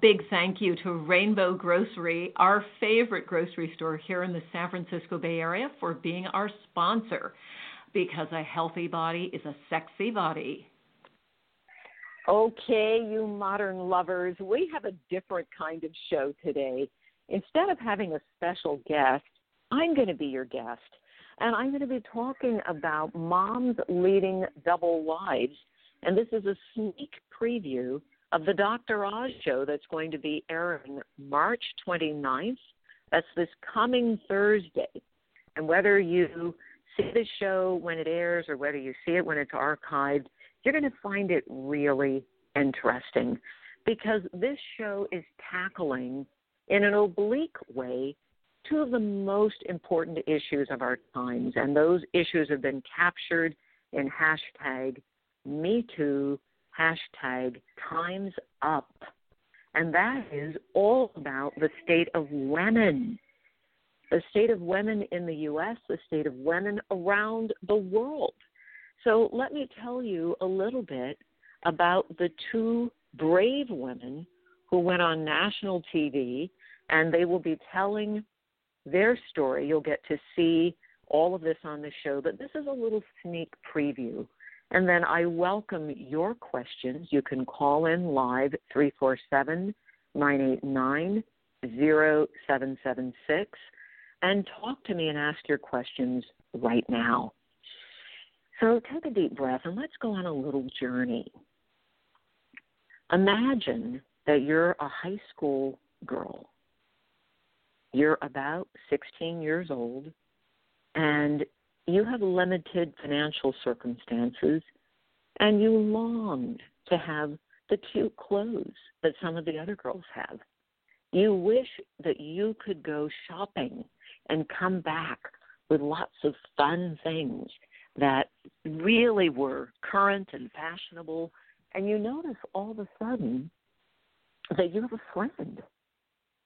Big thank you to Rainbow Grocery, our favorite grocery store here in the San Francisco Bay Area, for being our sponsor because a healthy body is a sexy body. Okay, you modern lovers, we have a different kind of show today. Instead of having a special guest, I'm going to be your guest. And I'm going to be talking about moms leading double lives. And this is a sneak preview of the Dr. Oz show that's going to be airing March 29th. That's this coming Thursday. And whether you see the show when it airs or whether you see it when it's archived, you're going to find it really interesting because this show is tackling in an oblique way two of the most important issues of our times. And those issues have been captured in hashtag MeToo hashtag Time's Up. And that is all about the state of women, the state of women in the U.S., the state of women around the world. So let me tell you a little bit about the two brave women who went on national TV, and they will be telling their story. You'll get to see all of this on the show, but this is a little sneak preview and then I welcome your questions. You can call in live 347 989 0776 and talk to me and ask your questions right now. So take a deep breath and let's go on a little journey. Imagine that you're a high school girl. You're about 16 years old and you have limited financial circumstances and you longed to have the cute clothes that some of the other girls have. You wish that you could go shopping and come back with lots of fun things that really were current and fashionable. And you notice all of a sudden that you have a friend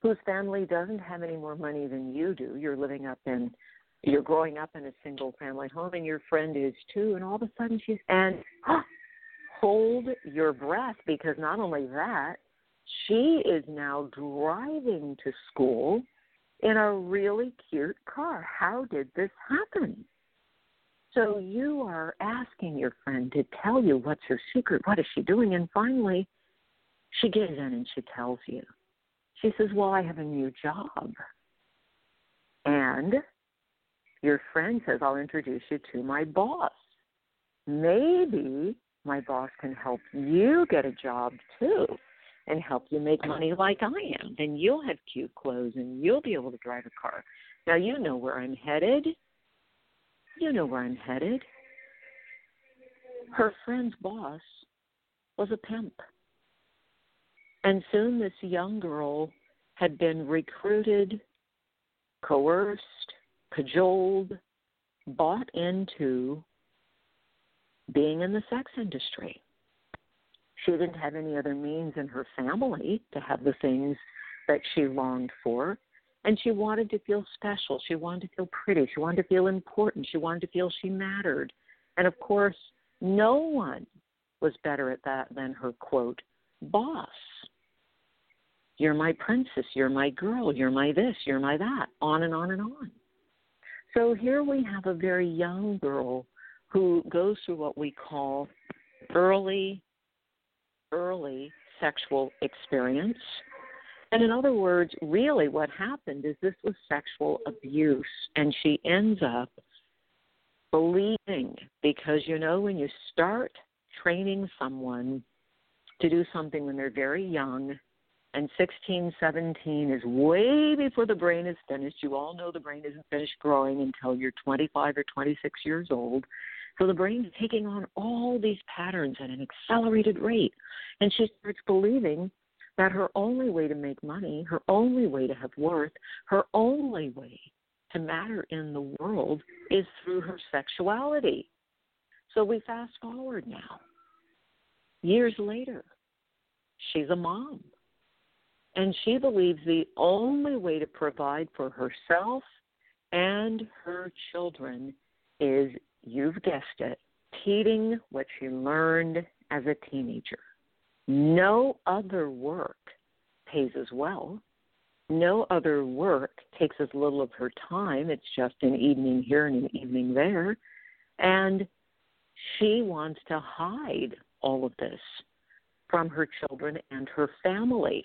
whose family doesn't have any more money than you do. You're living up in you're growing up in a single family home and your friend is too and all of a sudden she's and ah, hold your breath because not only that she is now driving to school in a really cute car. How did this happen? So you are asking your friend to tell you what's her secret what is she doing and finally she gives in and she tells you. She says well i have a new job. And your friend says, I'll introduce you to my boss. Maybe my boss can help you get a job too and help you make money like I am. Then you'll have cute clothes and you'll be able to drive a car. Now you know where I'm headed. You know where I'm headed. Her friend's boss was a pimp. And soon this young girl had been recruited, coerced, cajoled, bought into being in the sex industry. She didn't have any other means in her family to have the things that she longed for. And she wanted to feel special. She wanted to feel pretty. She wanted to feel important. She wanted to feel she mattered. And of course, no one was better at that than her quote, boss. You're my princess. You're my girl. You're my this. You're my that. On and on and on. So here we have a very young girl who goes through what we call early, early sexual experience. And in other words, really what happened is this was sexual abuse, and she ends up believing because you know, when you start training someone to do something when they're very young, and 16, 17 is way before the brain is finished. You all know the brain isn't finished growing until you're 25 or 26 years old. So the brain's taking on all these patterns at an accelerated rate. And she starts believing that her only way to make money, her only way to have worth, her only way to matter in the world is through her sexuality. So we fast forward now. Years later, she's a mom. And she believes the only way to provide for herself and her children is, you've guessed it, repeating what she learned as a teenager. No other work pays as well. No other work takes as little of her time. It's just an evening here and an evening there. And she wants to hide all of this from her children and her family.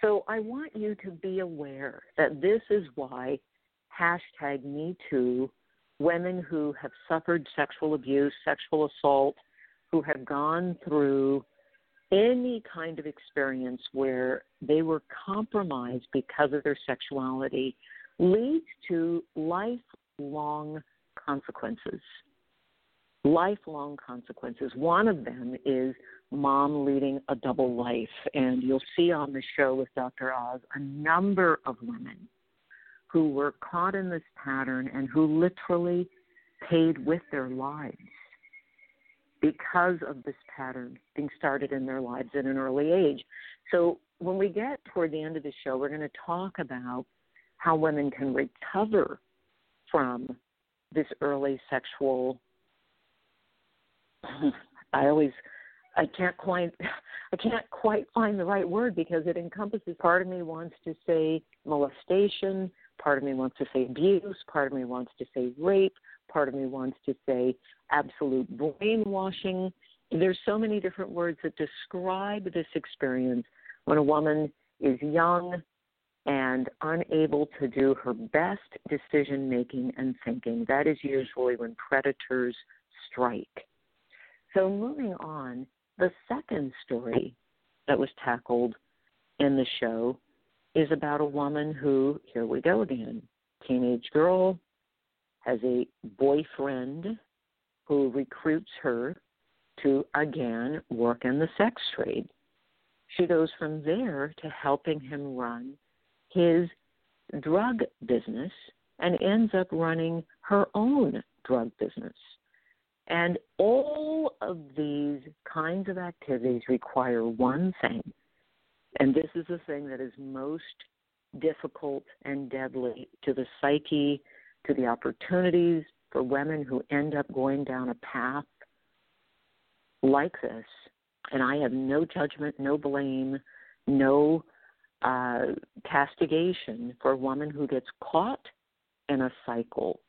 So I want you to be aware that this is why hashtag Me Too, women who have suffered sexual abuse, sexual assault, who have gone through any kind of experience where they were compromised because of their sexuality leads to lifelong consequences. Lifelong consequences. One of them is mom leading a double life. And you'll see on the show with Dr. Oz a number of women who were caught in this pattern and who literally paid with their lives because of this pattern being started in their lives at an early age. So, when we get toward the end of the show, we're going to talk about how women can recover from this early sexual. I always, I can't quite, I can't quite find the right word because it encompasses. Part of me wants to say molestation, part of me wants to say abuse, part of me wants to say rape, part of me wants to say absolute brainwashing. There's so many different words that describe this experience when a woman is young and unable to do her best decision making and thinking. That is usually when predators strike. So, moving on, the second story that was tackled in the show is about a woman who, here we go again, teenage girl, has a boyfriend who recruits her to again work in the sex trade. She goes from there to helping him run his drug business and ends up running her own drug business. And all of these kinds of activities require one thing, and this is the thing that is most difficult and deadly to the psyche to the opportunities for women who end up going down a path like this. And I have no judgment, no blame, no uh, castigation for a woman who gets caught in a cycle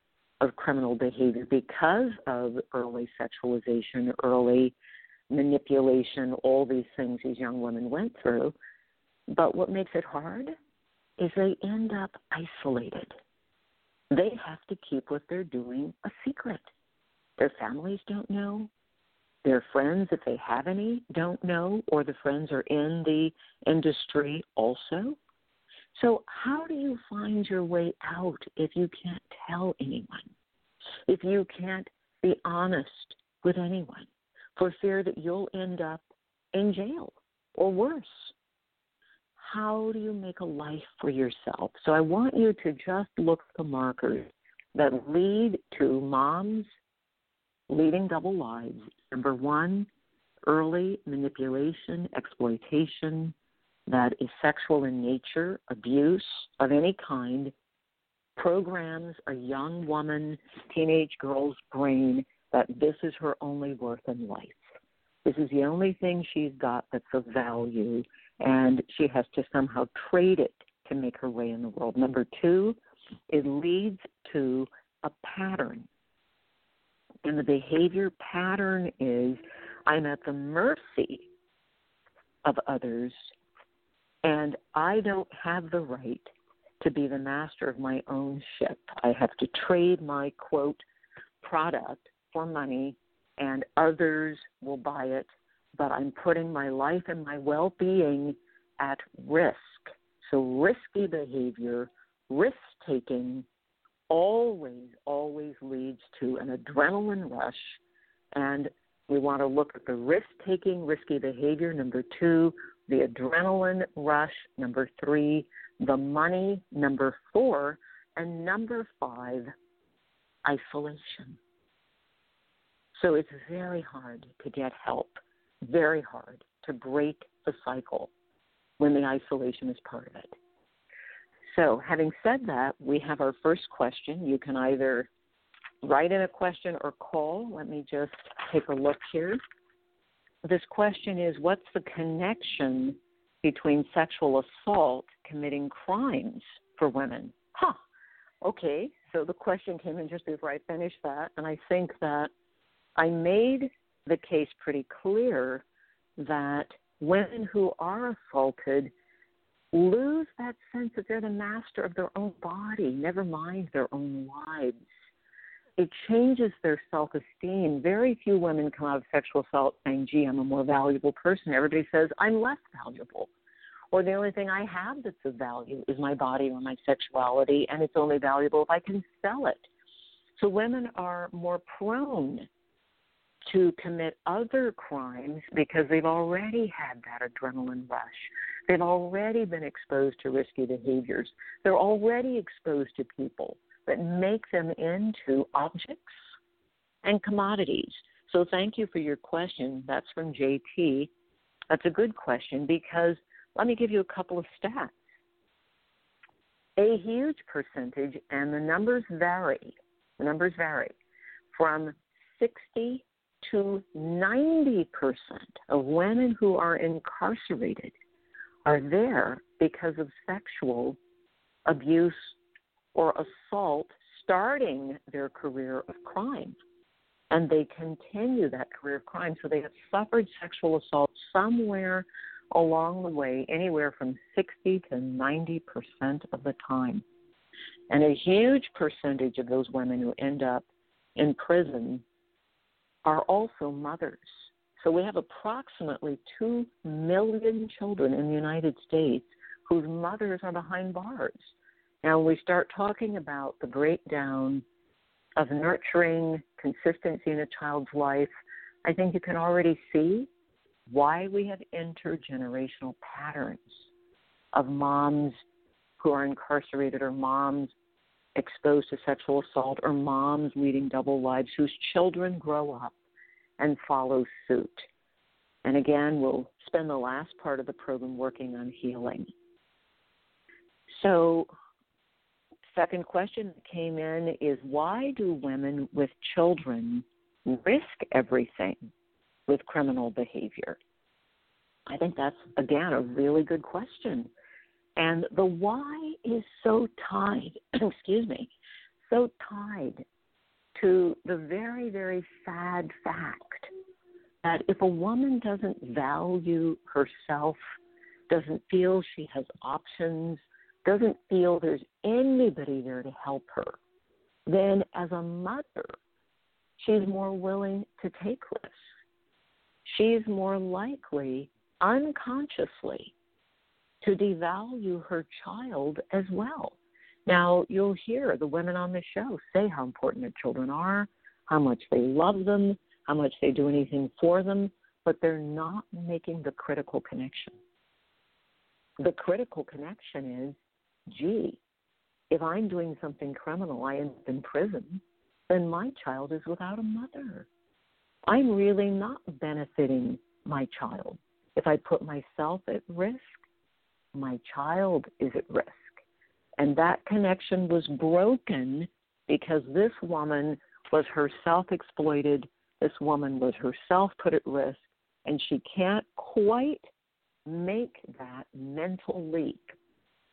of criminal behavior because of early sexualization, early manipulation, all these things these young women went through. But what makes it hard is they end up isolated they have to keep what they're doing a secret. Their families don't know. Their friends, if they have any, don't know, or the friends are in the industry also. So, how do you find your way out if you can't tell anyone? If you can't be honest with anyone for fear that you'll end up in jail or worse? how do you make a life for yourself? So I want you to just look at the markers that lead to moms leading double lives. Number one, early manipulation, exploitation that is sexual in nature, abuse of any kind, programs a young woman, teenage girl's brain that this is her only worth in life. This is the only thing she's got that's of value and she has to somehow trade it to make her way in the world. Number two, it leads to a pattern. And the behavior pattern is I'm at the mercy of others, and I don't have the right to be the master of my own ship. I have to trade my quote product for money, and others will buy it but I'm putting my life and my well being at risk. So, risky behavior, risk taking, always, always leads to an adrenaline rush. And we want to look at the risk taking, risky behavior, number two, the adrenaline rush, number three, the money, number four, and number five, isolation. So it's very hard to get help, very hard to break the cycle when the isolation is part of it. So, having said that, we have our first question. You can either write in a question or call. Let me just take a look here. This question is What's the connection between sexual assault committing crimes for women? Huh. Okay, so the question came in just before I finished that, and I think that I made the case pretty clear that women who are assaulted lose that sense that they're the master of their own body, never mind their own lives. It changes their self esteem. Very few women come out of sexual assault saying, gee, I'm a more valuable person. Everybody says, I'm less valuable. Or the only thing I have that's of value is my body or my sexuality, and it's only valuable if I can sell it. So women are more prone to commit other crimes because they've already had that adrenaline rush. They've already been exposed to risky behaviors. They're already exposed to people that make them into objects and commodities. So thank you for your question. That's from JT. That's a good question because let me give you a couple of stats. A huge percentage, and the numbers vary, the numbers vary from 60 to 90% of women who are incarcerated are there because of sexual abuse or assault starting their career of crime. And they continue that career of crime. So they have suffered sexual assault somewhere along the way, anywhere from 60 to 90% of the time. And a huge percentage of those women who end up in prison are also mothers. So we have approximately 2 million children in the United States whose mothers are behind bars. Now, when we start talking about the breakdown of nurturing consistency in a child's life, I think you can already see why we have intergenerational patterns of moms who are incarcerated or moms exposed to sexual assault or moms leading double lives whose children grow up and follow suit. And again, we'll spend the last part of the program working on healing. So, second question that came in is why do women with children risk everything with criminal behavior? I think that's, again, a really good question. And the why is so tied, excuse me, so tied to the very, very sad fact that if a woman doesn't value herself, doesn't feel she has options, doesn't feel there's anybody there to help her, then as a mother, she's more willing to take risks. She's more likely unconsciously to devalue her child as well. Now, you'll hear the women on the show say how important their children are, how much they love them, how much they do anything for them, but they're not making the critical connection. The critical connection is gee, if I'm doing something criminal, I end up in prison, then my child is without a mother. I'm really not benefiting my child. If I put myself at risk, my child is at risk. And that connection was broken because this woman was herself exploited, this woman was herself put at risk, and she can't quite make that mental leap.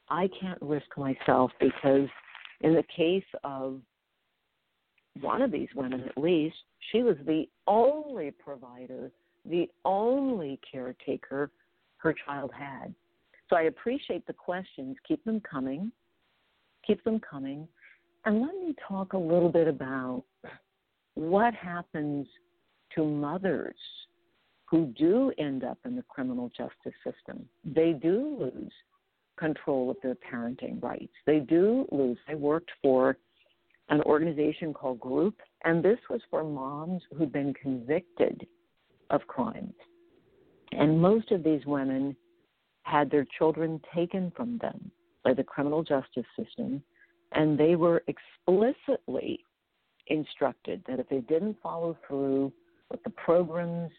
I can't risk myself because, in the case of one of these women at least, she was the only provider, the only caretaker her child had. So I appreciate the questions. Keep them coming. Keep them coming. And let me talk a little bit about what happens to mothers who do end up in the criminal justice system. They do lose control of their parenting rights. They do lose. I worked for an organization called Group, and this was for moms who'd been convicted of crimes. And most of these women had their children taken from them by the criminal justice system, and they were explicitly instructed that if they didn't follow through with the programs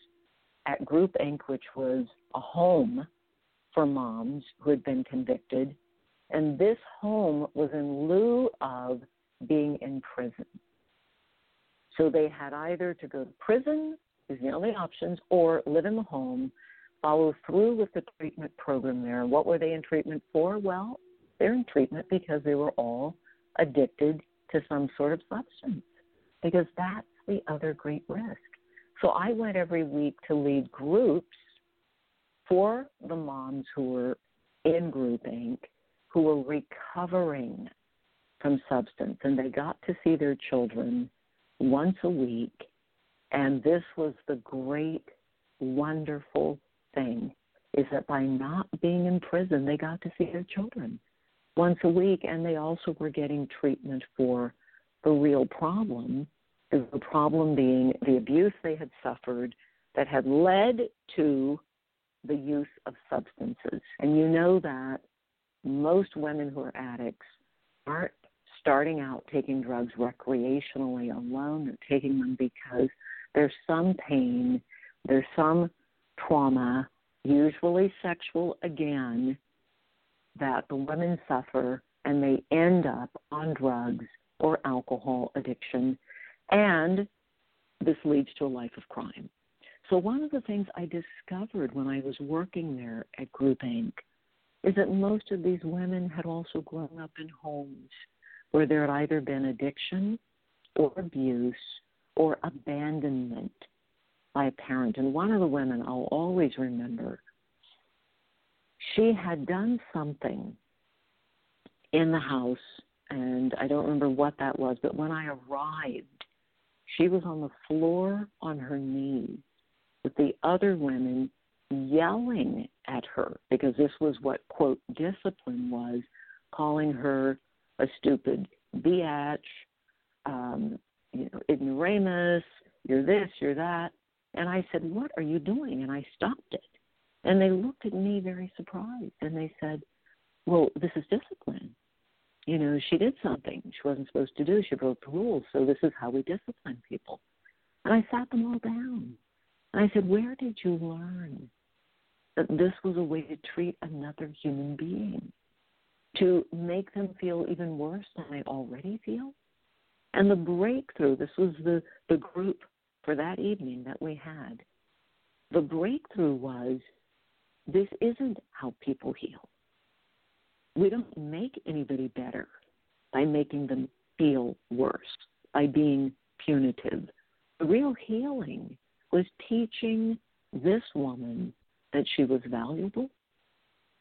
at Group Inc., which was a home for moms who had been convicted, and this home was in lieu of being in prison. So they had either to go to prison, is the only options, or live in the home, follow through with the treatment program there. What were they in treatment for? Well, they're in treatment because they were all addicted to some sort of substance, because that's the other great risk. So I went every week to lead groups for the moms who were in Group Inc., who were recovering from substance, and they got to see their children once a week. And this was the great, wonderful thing is that by not being in prison, they got to see their children once a week, and they also were getting treatment for the real problem. The problem being the abuse they had suffered that had led to the use of substances. And you know that most women who are addicts aren't starting out taking drugs recreationally alone. They're taking them because there's some pain, there's some trauma, usually sexual again, that the women suffer and they end up on drugs or alcohol addiction. And this leads to a life of crime. So, one of the things I discovered when I was working there at Group Inc. is that most of these women had also grown up in homes where there had either been addiction or abuse or abandonment by a parent. And one of the women I'll always remember, she had done something in the house, and I don't remember what that was, but when I arrived, she was on the floor on her knees with the other women yelling at her because this was what, quote, discipline was, calling her a stupid biatch, um, you know, ignoramus, you're this, you're that. And I said, What are you doing? And I stopped it. And they looked at me very surprised and they said, Well, this is discipline. You know, she did something she wasn't supposed to do. She broke the rules. So this is how we discipline people. And I sat them all down. And I said, Where did you learn that this was a way to treat another human being? to make them feel even worse than they already feel. And the breakthrough, this was the, the group for that evening that we had. The breakthrough was this isn't how people heal. We don't make anybody better by making them feel worse, by being punitive. The real healing was teaching this woman that she was valuable,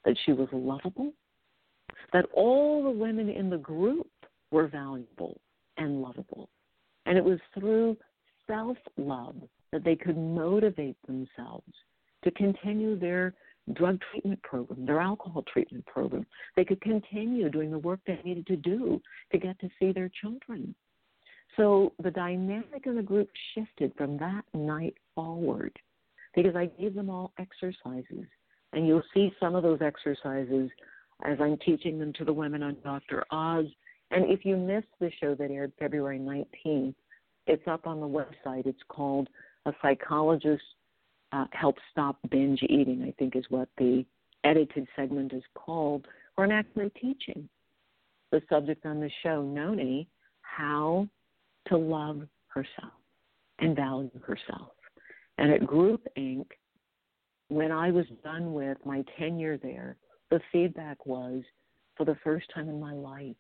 that she was lovable, that all the women in the group were valuable and lovable. And it was through self love that they could motivate themselves to continue their drug treatment program, their alcohol treatment program. They could continue doing the work they needed to do to get to see their children. So the dynamic of the group shifted from that night forward because I gave them all exercises. And you'll see some of those exercises as I'm teaching them to the women on Dr. Oz. And if you missed the show that aired February 19th, it's up on the website. It's called A Psychologist uh, Helps Stop Binge Eating, I think is what the edited segment is called, or I'm actually teaching the subject on the show, Noni, how to love herself and value herself. And at Group Inc., when I was done with my tenure there, the feedback was for the first time in my life,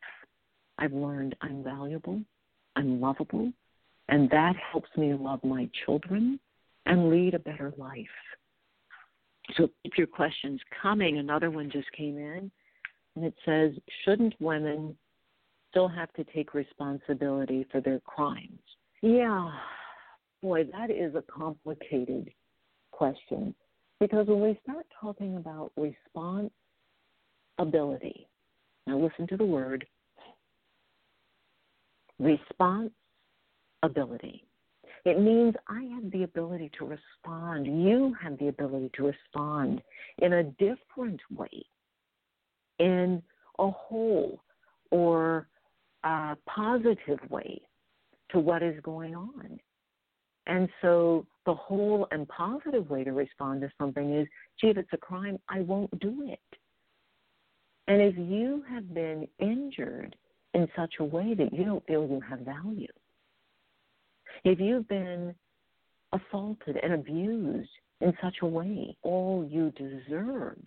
I've learned I'm valuable, I'm lovable, and that helps me love my children and lead a better life. So keep your questions coming. Another one just came in, and it says, Shouldn't women still have to take responsibility for their crimes? Yeah, boy, that is a complicated question. Because when we start talking about responsibility. Now listen to the word responsibility. It means I have the ability to respond. You have the ability to respond in a different way, in a whole or a positive way to what is going on. And so the whole and positive way to respond to something is, gee, if it's a crime, I won't do it. And if you have been injured in such a way that you don't feel you have value, if you've been assaulted and abused in such a way, all you deserve,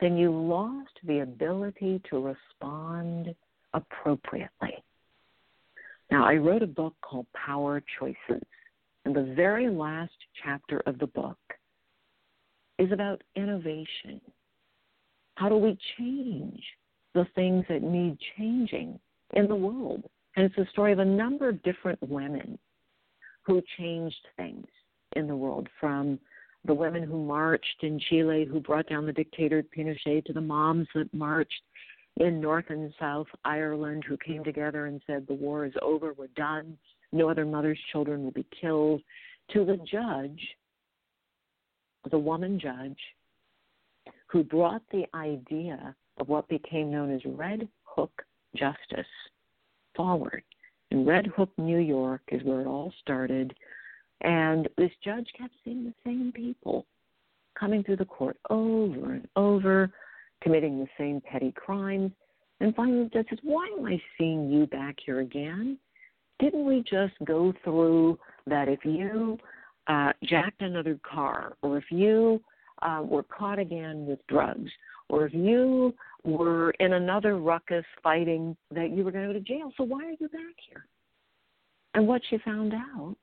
then you lost the ability to respond appropriately. Now, I wrote a book called Power Choices, and the very last chapter of the book is about innovation. How do we change the things that need changing in the world? And it's a story of a number of different women who changed things in the world from the women who marched in Chile who brought down the dictator Pinochet to the moms that marched in North and South Ireland who came together and said the war is over, we're done, no other mother's children will be killed, to the judge, the woman judge, who brought the idea of what became known as Red Hook justice forward. In Red Hook, New York is where it all started. And this judge kept seeing the same people coming through the court over and over, committing the same petty crimes. And finally, the judge says, Why am I seeing you back here again? Didn't we just go through that if you uh, jacked another car, or if you uh, were caught again with drugs, or if you were in another ruckus fighting, that you were going to go to jail? So why are you back here? And what she found out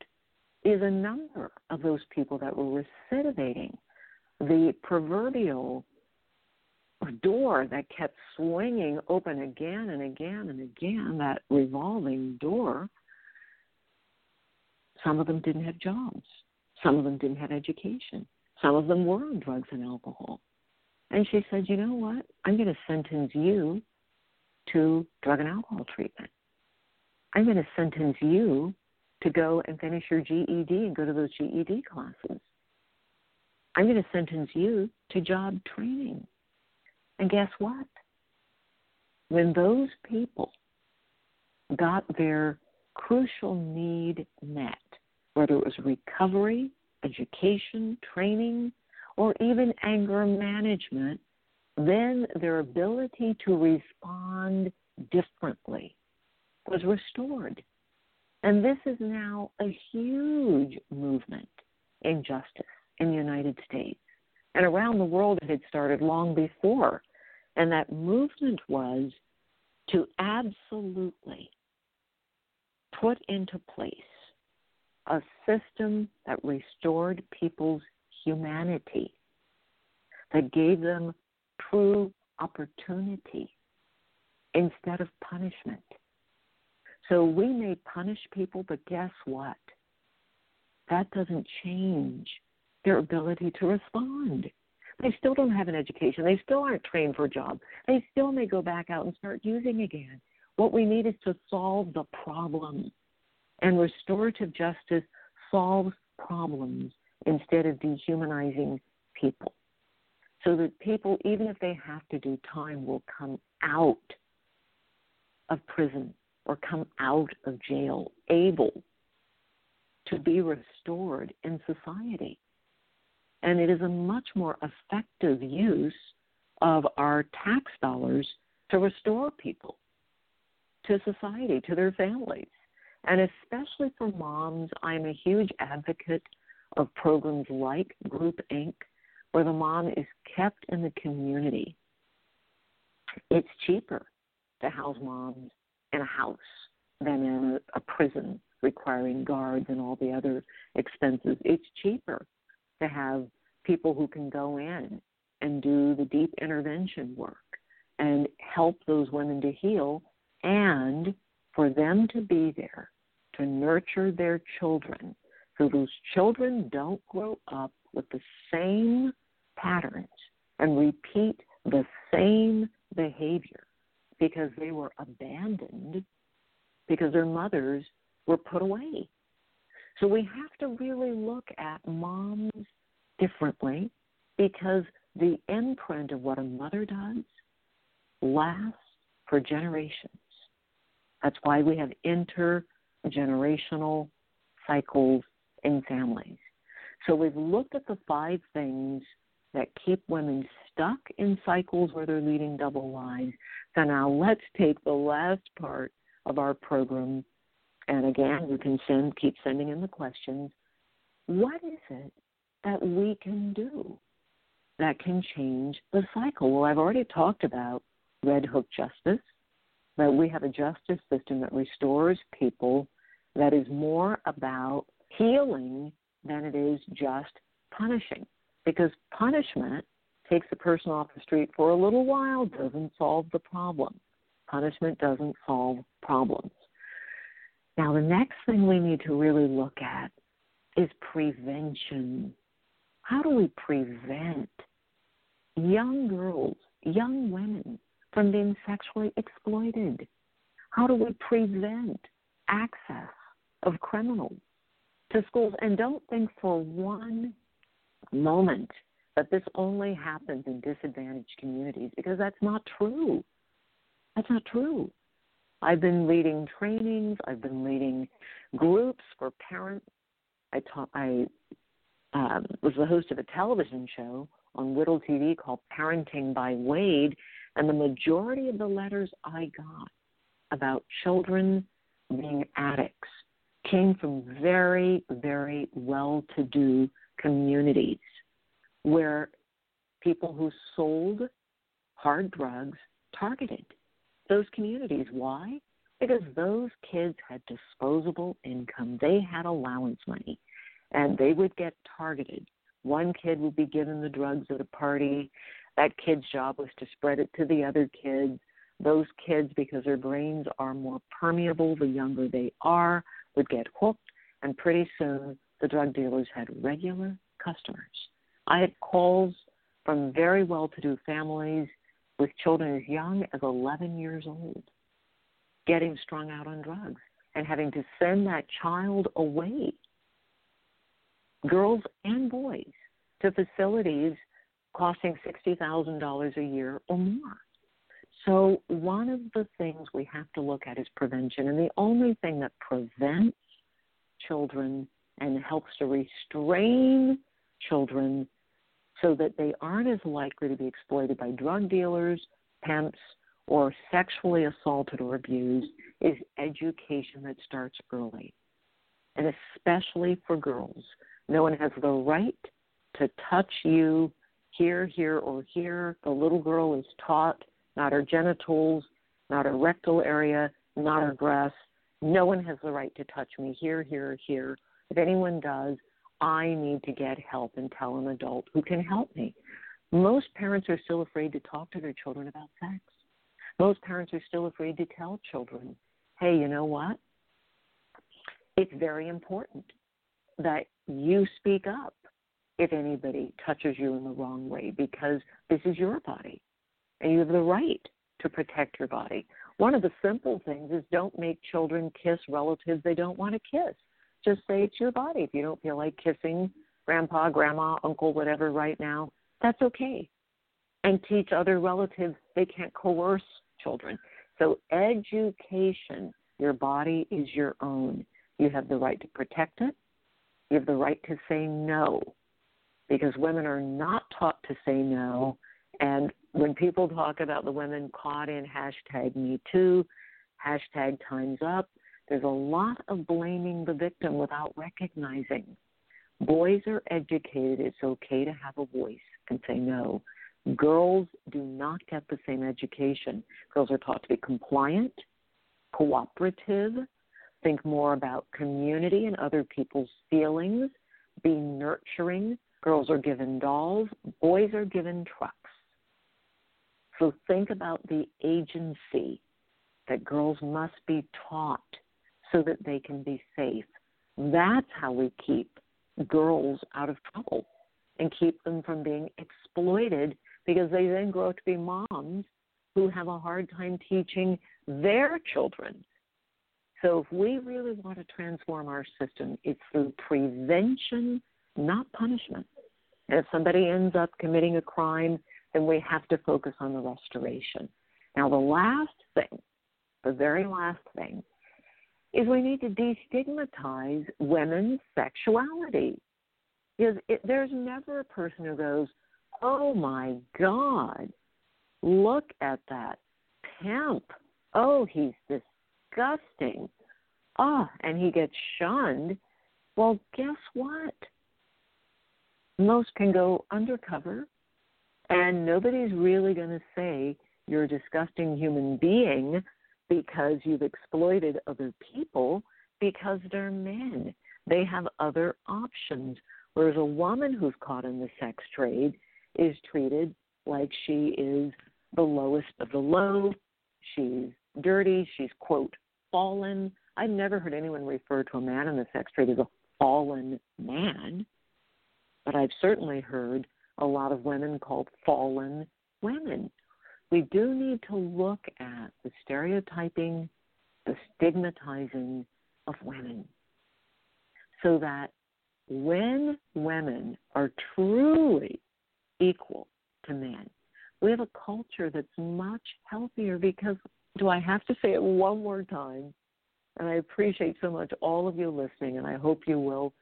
is a number of those people that were recidivating the proverbial door that kept swinging open again and again and again, that revolving door, some of them didn't have jobs. Some of them didn't have education. Some of them were on drugs and alcohol. And she said, you know what? I'm going to sentence you to drug and alcohol treatment. I'm going to sentence you to go and finish your GED and go to those GED classes. I'm going to sentence you to job training. And guess what? When those people got their crucial need met, whether it was recovery, education, training, or even anger management, then their ability to respond differently was restored. And this is now a huge movement in justice in the United States. And around the world, it had started long before. And that movement was to absolutely put into place a system that restored people's humanity, that gave them true opportunity instead of punishment. So we may punish people, but guess what? That doesn't change their ability to respond. They still don't have an education. They still aren't trained for a job. They still may go back out and start using again. What we need is to solve the problem. And restorative justice solves problems instead of dehumanizing people. So that people, even if they have to do time, will come out of prison or come out of jail able to be restored in society. And it is a much more effective use of our tax dollars to restore people to society, to their families. And especially for moms, I'm a huge advocate of programs like Group Inc., where the mom is kept in the community. It's cheaper to house moms in a house than in a, prison requiring guards and all the other expenses. It's cheaper to have people who can go in and do the deep intervention work and help those women to heal and for them to be there to nurture their children so those children don't grow up with the same patterns and repeat the same behavior because they were abandoned because their mothers were put away. So we have to really look at moms differently because the imprint of what a mother does lasts for generations. That's why we have intergenerational cycles in families. So we've looked at the five things that keep women stuck in cycles where they're leading double lives. So now let's take the last part of our program. And again, you can send, keep sending in the questions. What is it that we can do that can change the cycle? Well, I've already talked about Red Hook justice, that we have a justice system that restores people that is more about healing than it is just punishing. Because punishment takes a person off the street for a little while, doesn't solve the problem. Punishment doesn't solve problems. Now, the next thing we need to really look at is prevention. How do we prevent young girls, young women from being sexually exploited? How do we prevent access of criminals to schools? And don't think for one moment that this only happens in disadvantaged communities because that's not true. That's not true. I've been leading trainings, I've been leading groups for parents. I taught, I um, was the host of a television show on Whittle TV called Parenting by Wade, and the majority of the letters I got about children being addicts came from very, very well to do communities where people who sold hard drugs targeted those communities. Why? Because those kids had disposable income, they had allowance money, and they would get targeted. One kid would be given the drugs at a party. That kid's job was to spread it to the other kids. Those kids, because their brains are more permeable the younger they are, would get hooked, and pretty soon the drug dealers had regular customers. I had calls from very well to do families with children as young as 11 years old getting strung out on drugs and having to send that child away, girls and boys, to facilities costing $60,000 a year or more. So, one of the things we have to look at is prevention. And the only thing that prevents children and helps to restrain children so that they aren't as likely to be exploited by drug dealers, pimps, or sexually assaulted or abused is education that starts early. And especially for girls. No one has the right to touch you here, here, or here. The little girl is taught not her genitals, not her rectal area, not her breasts. No one has the right to touch me here, here, or here. If anyone does, I need to get help and tell an adult who can help me. Most parents are still afraid to talk to their children about sex. Most parents are still afraid to tell children, hey, you know what? It's very important that you speak up if anybody touches you in the wrong way because this is your body and you have the right to protect your body. One of the simple things is don't make children kiss relatives they don't want to kiss just say it's your body. If you don't feel like kissing grandpa, grandma, uncle, whatever right now, that's okay. And teach other relatives they can't coerce children. So, education, your body is your own. You have the right to protect it, you have the right to say no, because women are not taught to say no. And when people talk about the women caught in hashtag Me Too, hashtag Time's Up, there's a lot of blaming the victim without recognizing. Boys are educated, it's okay to have a voice and say no. Girls do not get the same education. Girls are taught to be compliant, cooperative, think more about community and other people's feelings, be nurturing. Girls are given dolls, boys are given trucks. So think about the agency that girls must be taught so that they can be safe. That's how we keep girls out of trouble and keep them from being exploited because they then grow up to be moms who have a hard time teaching their children So if we really want to transform our system, it's through prevention, not punishment. And if somebody ends up committing a crime, then we have to focus on the restoration. Now, the last thing, the very last thing, is we need to destigmatize women's sexuality. Because it, there's never a person who goes, oh my God, look at that pimp. Oh, he's disgusting. Oh, and he gets shunned. Well, guess what? Most can go undercover, and nobody's really going to say you're a disgusting human being because you've exploited other people because they're men. They have other options. Whereas a woman who's caught in the sex trade is treated like she is the lowest of the low. She's dirty. She's, quote, fallen. I've never heard anyone refer to a man in the sex trade as a fallen man, but I've certainly heard a lot of women called fallen women. We do need to look at the stereotyping, the stigmatizing of women, so that when women are truly equal to men, we have a culture that's much healthier because, do I have to say it one more time? And I appreciate so much all of you listening, and I hope you will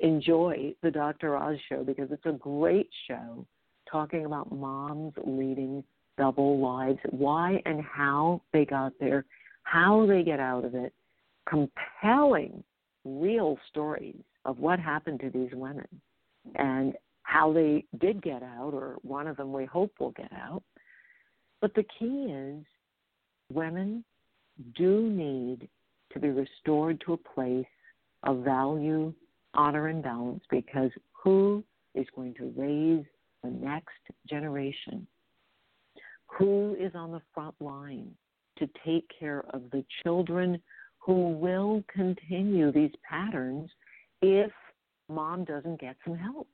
enjoy the Dr. Oz show because it's a great show talking about moms leading double lives, why and how they got there, how they get out of it, compelling real stories of what happened to these women and how they did get out, or one of them we hope will get out. But the key is women do need to be restored to a place of value, honor, and balance because who is going to raise the next generation? Who is on the front line to take care of the children who will continue these patterns if mom doesn't get some help?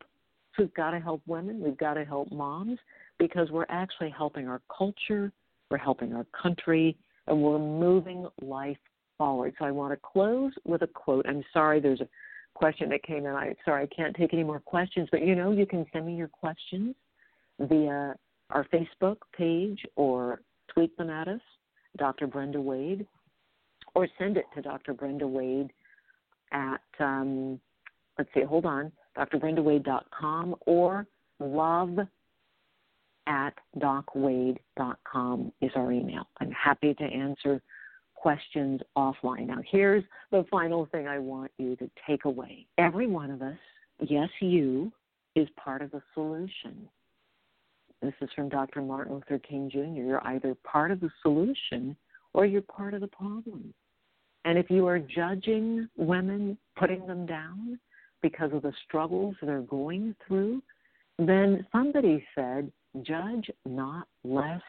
So we've got to help women, we've got to help moms because we're actually helping our culture, we're helping our country, and we're moving life forward. So I want to close with a quote. I'm sorry, there's a question that came in. I'm sorry, I can't take any more questions, but you know, you can send me your questions via our Facebook page or tweet them at us, Dr. Brenda Wade, or send it to Dr. Brenda Wade at, um, let's see, hold on, drbrendawade.com or love at docwade.com is our email. I'm happy to answer questions offline. Now, here's the final thing I want you to take away. Every one of us, yes, you, is part of the solution. This is from Dr. Martin Luther King Jr. You're either part of the solution or you're part of the problem. And if you are judging women, putting them down because of the struggles they're going through, then somebody said, Judge not lest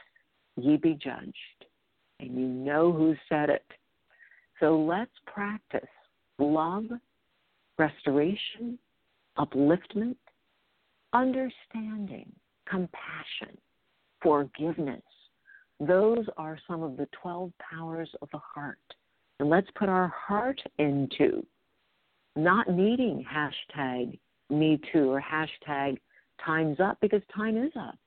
ye be judged and you know who said it. So let's practice love, restoration, upliftment, understanding, compassion, forgiveness. Those are some of the 12 powers of the heart. And let's put our heart into not needing hashtag me too or hashtag time's up because time is up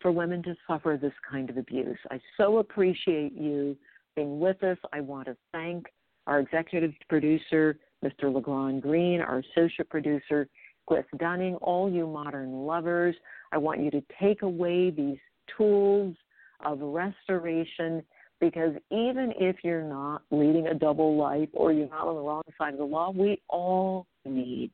for women to suffer this kind of abuse. I so appreciate you being with us. I want to thank our executive producer, Mr. LeGrand Green, our associate producer, Cliff Dunning, all you modern lovers. I want you to take away these tools of restoration because even if you're not leading a double life or you're not on the wrong side of the law, we all need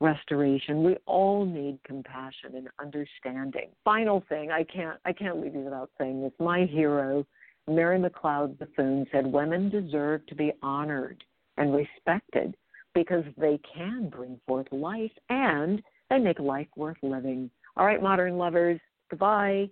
restoration. We all need compassion and understanding. Final thing, I can't I can't leave you without saying this. My hero, Mary McLeod Bethune, said women deserve to be honored and respected because they can bring forth life and they make life worth living. All right, modern lovers, goodbye.